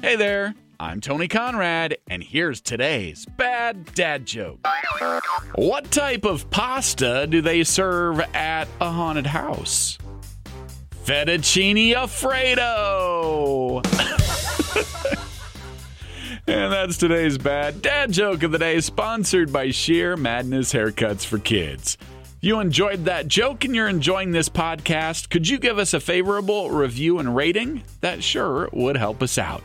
Hey there, I'm Tony Conrad, and here's today's bad dad joke. What type of pasta do they serve at a haunted house? Fettuccine Alfredo! and that's today's bad dad joke of the day, sponsored by Sheer Madness Haircuts for Kids. If you enjoyed that joke and you're enjoying this podcast, could you give us a favorable review and rating? That sure would help us out.